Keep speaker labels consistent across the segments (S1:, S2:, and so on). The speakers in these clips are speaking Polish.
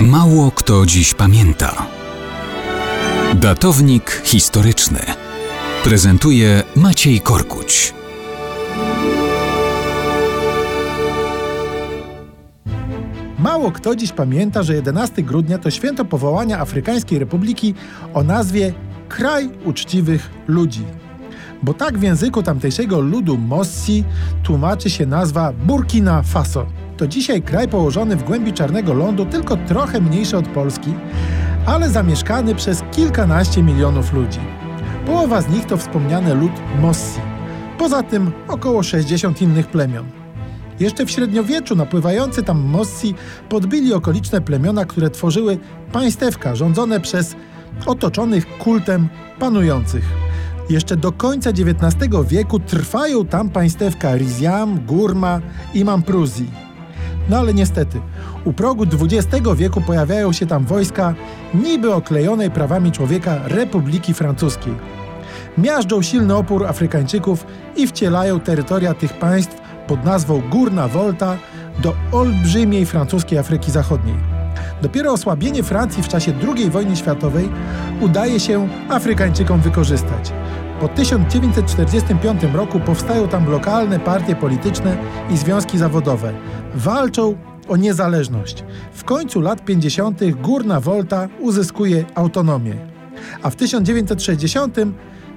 S1: Mało kto dziś pamięta. Datownik historyczny prezentuje Maciej Korkuć.
S2: Mało kto dziś pamięta, że 11 grudnia to święto powołania Afrykańskiej Republiki o nazwie Kraj Uczciwych Ludzi. Bo tak w języku tamtejszego ludu Mossi tłumaczy się nazwa Burkina Faso. To dzisiaj kraj położony w głębi czarnego lądu, tylko trochę mniejszy od Polski, ale zamieszkany przez kilkanaście milionów ludzi. Połowa z nich to wspomniany lud Mossi. Poza tym około 60 innych plemion. Jeszcze w średniowieczu napływający tam Mossi podbili okoliczne plemiona, które tworzyły państewka rządzone przez otoczonych kultem panujących. Jeszcze do końca XIX wieku trwają tam państewka Riziam, Gurma i Mampruzi. No ale niestety, u progu XX wieku pojawiają się tam wojska niby oklejonej prawami człowieka Republiki Francuskiej. Miażdżą silny opór Afrykańczyków i wcielają terytoria tych państw pod nazwą Górna Volta do olbrzymiej francuskiej Afryki Zachodniej. Dopiero osłabienie Francji w czasie II wojny światowej udaje się Afrykańczykom wykorzystać. Po 1945 roku powstają tam lokalne partie polityczne i związki zawodowe. Walczą o niezależność. W końcu lat 50. Górna Volta uzyskuje autonomię. A w 1960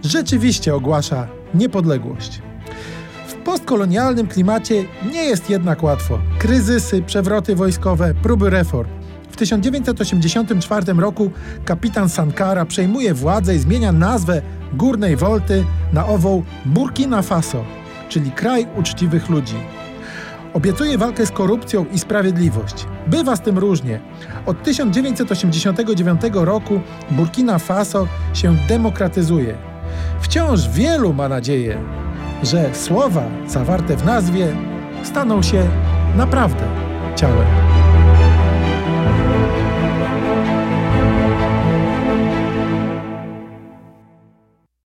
S2: rzeczywiście ogłasza niepodległość. W postkolonialnym klimacie nie jest jednak łatwo. Kryzysy, przewroty wojskowe, próby reform. W 1984 roku kapitan Sankara przejmuje władzę i zmienia nazwę Górnej Wolty na ową Burkina Faso, czyli kraj uczciwych ludzi. Obiecuje walkę z korupcją i sprawiedliwość. Bywa z tym różnie. Od 1989 roku Burkina Faso się demokratyzuje. Wciąż wielu ma nadzieję, że słowa zawarte w nazwie staną się naprawdę ciałem.